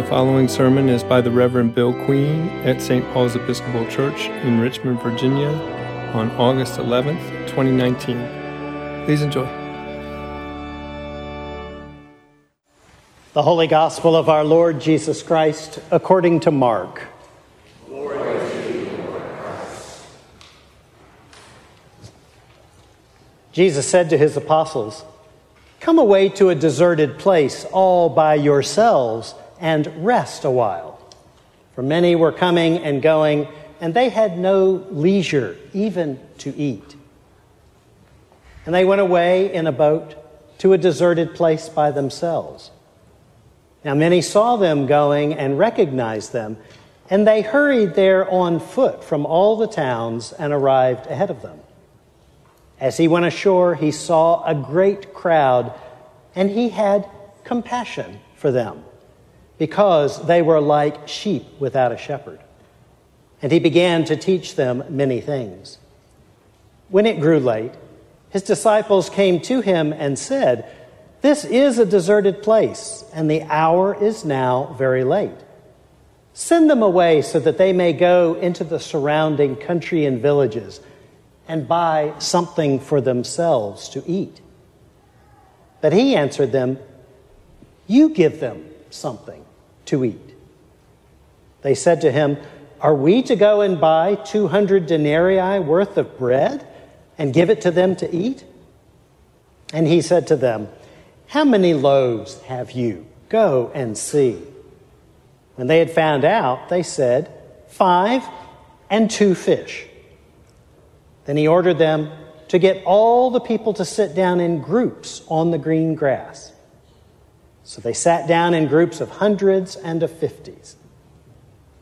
The following sermon is by the Reverend Bill Queen at St. Paul's Episcopal Church in Richmond, Virginia on August 11th, 2019. Please enjoy. The Holy Gospel of our Lord Jesus Christ according to Mark. Jesus said to his apostles, Come away to a deserted place all by yourselves and rest a while. For many were coming and going, and they had no leisure even to eat. And they went away in a boat to a deserted place by themselves. Now many saw them going and recognized them, and they hurried there on foot from all the towns and arrived ahead of them. As he went ashore, he saw a great crowd, and he had compassion for them because they were like sheep without a shepherd. And he began to teach them many things. When it grew late, his disciples came to him and said, This is a deserted place, and the hour is now very late. Send them away so that they may go into the surrounding country and villages and buy something for themselves to eat. But he answered them, You give them something to eat. They said to him, Are we to go and buy 200 denarii worth of bread and give it to them to eat? And he said to them, How many loaves have you? Go and see. When they had found out, they said, Five and two fish. Then he ordered them to get all the people to sit down in groups on the green grass. So they sat down in groups of hundreds and of fifties.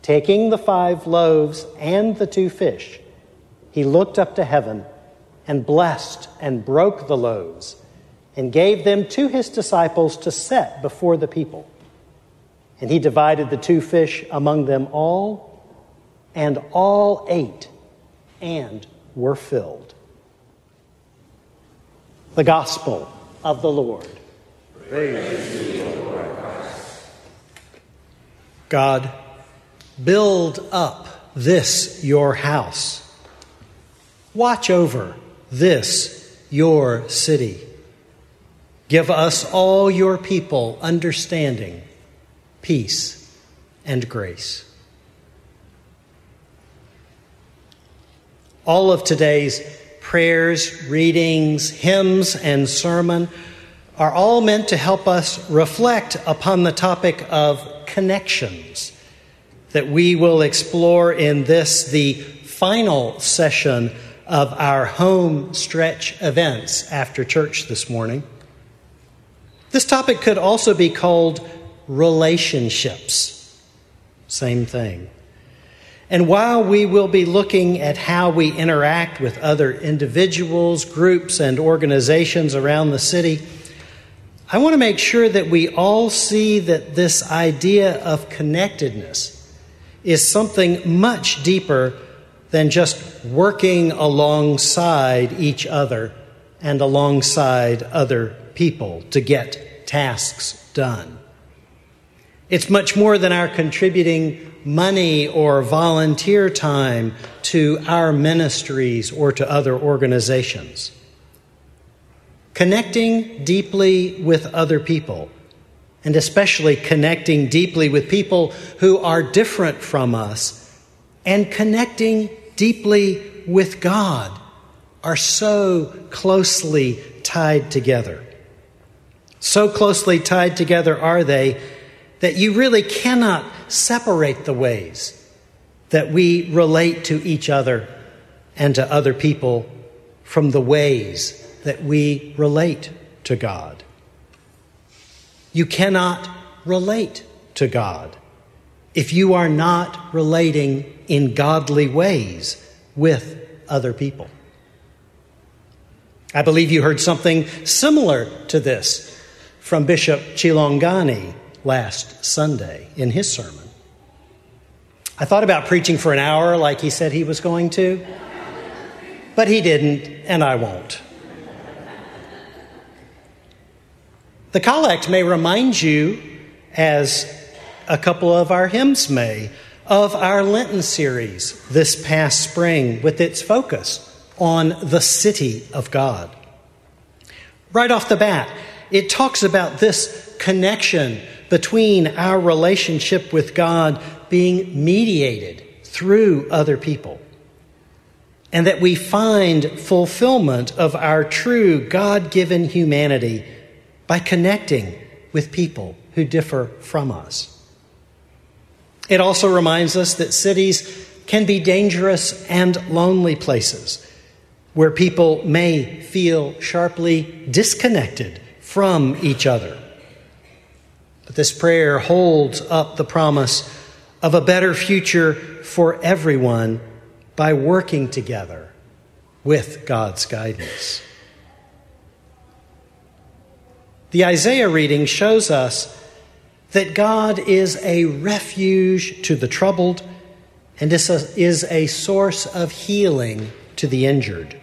Taking the five loaves and the two fish, he looked up to heaven and blessed and broke the loaves and gave them to his disciples to set before the people. And he divided the two fish among them all, and all ate and were filled. The Gospel of the Lord. God, build up this your house. Watch over this your city. Give us all your people understanding, peace, and grace. All of today's prayers, readings, hymns, and sermon are all meant to help us reflect upon the topic of connections that we will explore in this, the final session of our home stretch events after church this morning. This topic could also be called relationships. Same thing. And while we will be looking at how we interact with other individuals, groups, and organizations around the city, I want to make sure that we all see that this idea of connectedness is something much deeper than just working alongside each other and alongside other people to get tasks done. It's much more than our contributing money or volunteer time to our ministries or to other organizations. Connecting deeply with other people, and especially connecting deeply with people who are different from us, and connecting deeply with God are so closely tied together. So closely tied together are they that you really cannot separate the ways that we relate to each other and to other people from the ways that we relate to God. You cannot relate to God if you are not relating in godly ways with other people. I believe you heard something similar to this from Bishop Chilongani last Sunday in his sermon. I thought about preaching for an hour like he said he was going to, but he didn't, and I won't. The collect may remind you, as a couple of our hymns may of our Lenten series this past spring with its focus on the city of God. Right off the bat, it talks about this connection between our relationship with God being mediated through other people. And that we find fulfillment of our true God given humanity by connecting with people who differ from us. It also reminds us that cities can be dangerous and lonely places where people may feel sharply disconnected from each other. But this prayer holds up the promise of a better future for everyone by working together with God's guidance. The Isaiah reading shows us that God is a refuge to the troubled and is a, source of healing to the injured.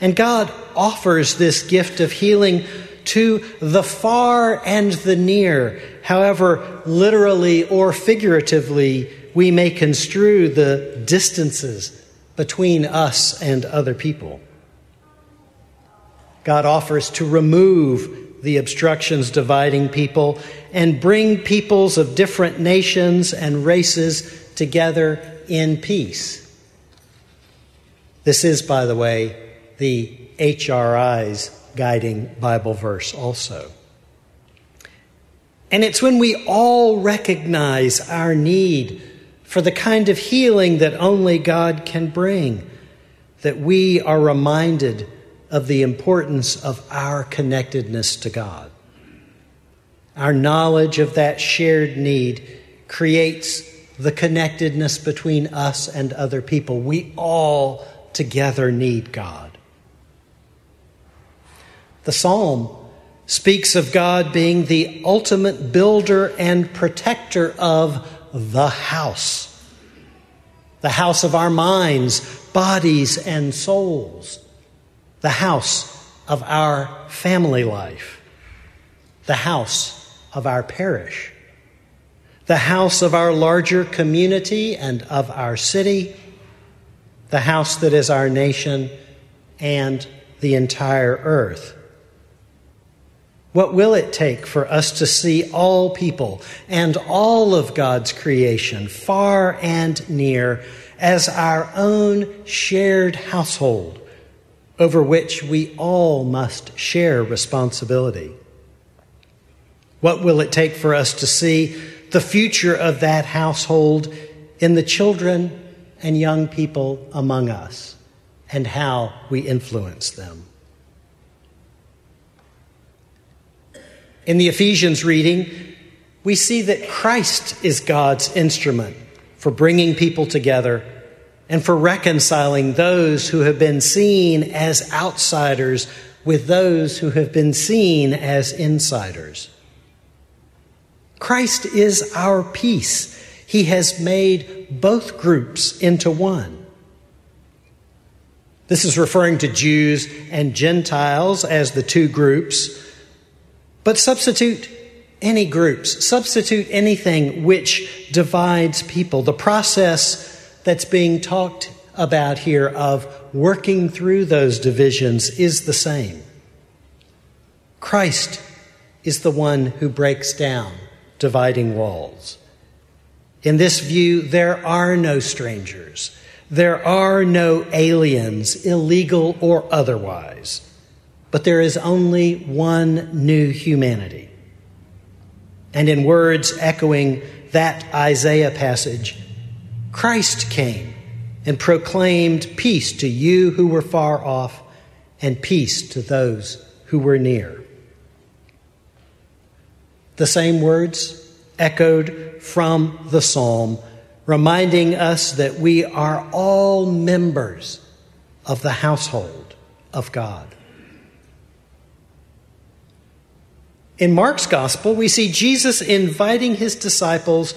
And God offers this gift of healing to the far and the near, however literally or figuratively we may construe the distances between us and other people. God offers to remove the obstructions dividing people and bring peoples of different nations and races together in peace. This is, by the way, the HRI's guiding Bible verse also. And it's when we all recognize our need for the kind of healing that only God can bring that we are reminded of the importance of our connectedness to God. Our knowledge of that shared need creates the connectedness between us and other people. We all together need God. The psalm speaks of God being the ultimate builder and protector of the house, the house of our minds, bodies, and souls, the house of our family life, the house of our parish, the house of our larger community and of our city, the house that is our nation, and the entire earth. What will it take for us to see all people and all of God's creation, far and near, as our own shared household over which we all must share responsibility? What will it take for us to see the future of that household in the children and young people among us and how we influence them? In the Ephesians reading, we see that Christ is God's instrument for bringing people together and for reconciling those who have been seen as outsiders with those who have been seen as insiders. Christ is our peace. He has made both groups into one. This is referring to Jews and Gentiles as the two groups but substitute any groups, substitute anything which divides people. The process that's being talked about here of working through those divisions is the same. Christ is the one who breaks down dividing walls. In this view, there are no strangers. There are no aliens, illegal or otherwise but there is only one new humanity. And in words echoing that Isaiah passage, Christ came and proclaimed peace to you who were far off and peace to those who were near. The same words echoed from the psalm, reminding us that we are all members of the household of God. In Mark's gospel, we see Jesus inviting his disciples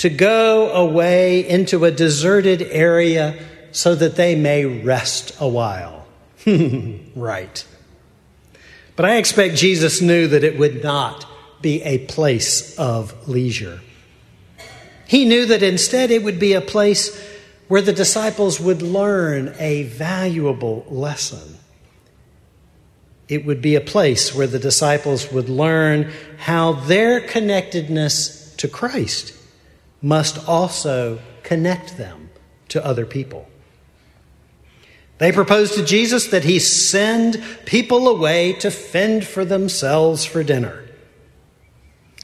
to go away into a deserted area so that they may rest a while. right. But I expect Jesus knew that it would not be a place of leisure. He knew that instead it would be a place where the disciples would learn a valuable lesson. It would be a place where the disciples would learn how their connectedness to Christ must also connect them to other people. They proposed to Jesus that he send people away to fend for themselves for dinner.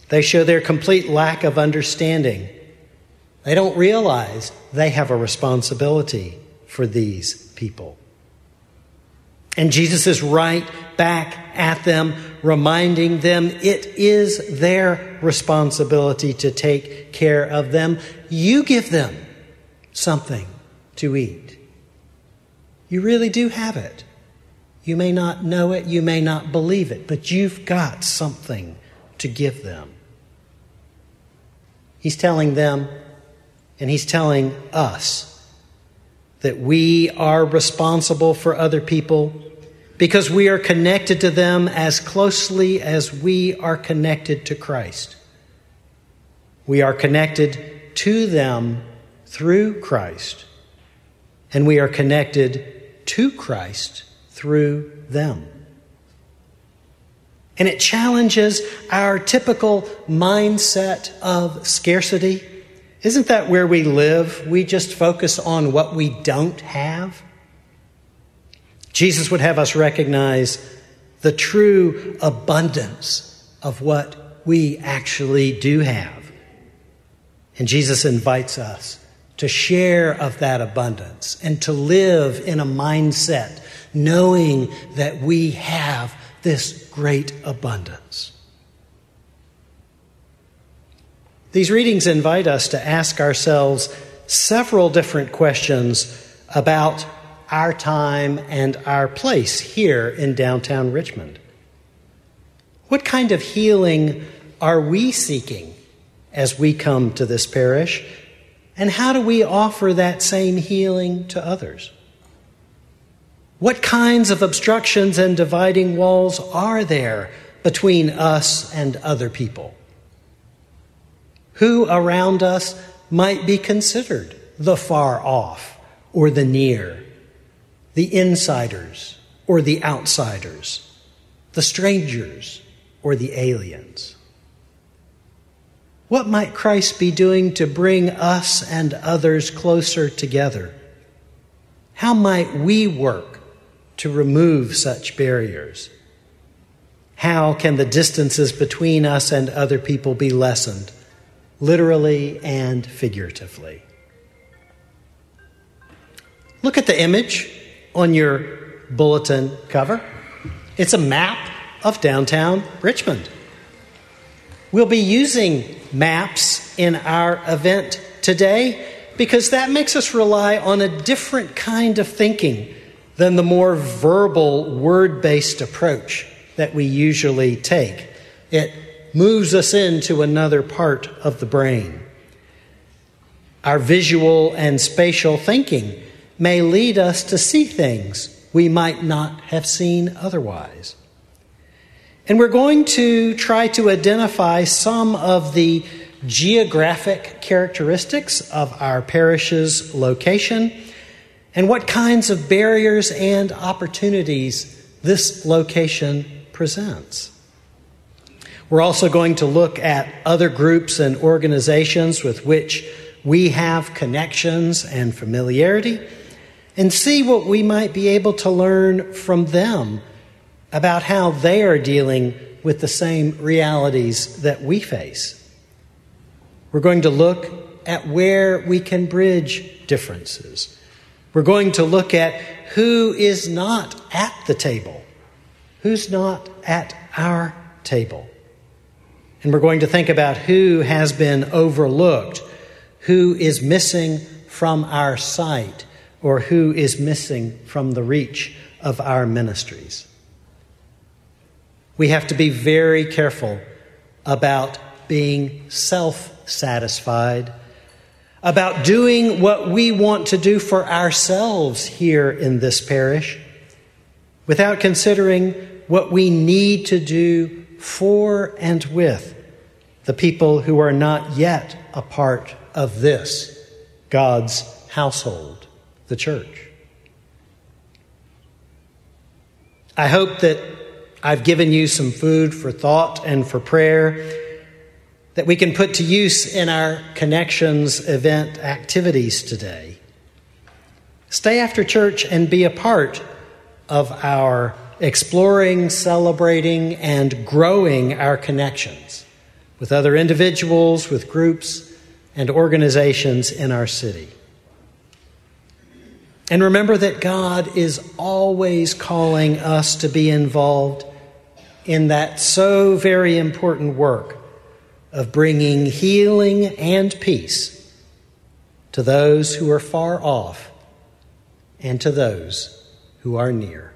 They show their complete lack of understanding. They don't realize they have a responsibility for these people. And Jesus is right back at them, reminding them it is their responsibility to take care of them. You give them something to eat. You really do have it. You may not know it, you may not believe it, but you've got something to give them. He's telling them, and He's telling us, that we are responsible for other people because we are connected to them as closely as we are connected to Christ. We are connected to them through Christ, and we are connected to Christ through them. And it challenges our typical mindset of scarcity. Isn't that where we live? We just focus on what we don't have. Jesus would have us recognize the true abundance of what we actually do have. And Jesus invites us to share of that abundance and to live in a mindset knowing that we have this great abundance. These readings invite us to ask ourselves several different questions about our time and our place here in downtown Richmond. What kind of healing are we seeking as we come to this parish? And how do we offer that same healing to others? What kinds of obstructions and dividing walls are there between us and other people? Who around us might be considered the far off or the near? the insiders or the outsiders, the strangers or the aliens. What might Christ be doing to bring us and others closer together? How might we work to remove such barriers? How can the distances between us and other people be lessened, literally and figuratively? Look at the image on your bulletin cover. It's a map of downtown Richmond. We'll be using maps in our event today because that makes us rely on a different kind of thinking than the more verbal, word based approach that we usually take. It moves us into another part of the brain. Our visual and spatial thinking may lead us to see things we might not have seen otherwise. And we're going to try to identify some of the geographic characteristics of our parish's location and what kinds of barriers and opportunities this location presents. We're also going to look at other groups and organizations with which we have connections and familiarity and see what we might be able to learn from them about how they are dealing with the same realities that we face. We're going to look at where we can bridge differences. We're going to look at who is not at the table, who's not at our table. And we're going to think about who has been overlooked, who is missing from our sight or who is missing from the reach of our ministries. We have to be very careful about being self satisfied, about doing what we want to do for ourselves here in this parish, without considering what we need to do for and with the people who are not yet a part of this, God's household, the church. I hope that I've given you some food for thought and for prayer that we can put to use in our Connections event activities today. Stay after church and be a part of our exploring, celebrating, and growing our connections with other individuals, with groups, and organizations in our city. And remember that God is always calling us to be involved in that so very important work of bringing healing and peace to those who are far off and to those who are near.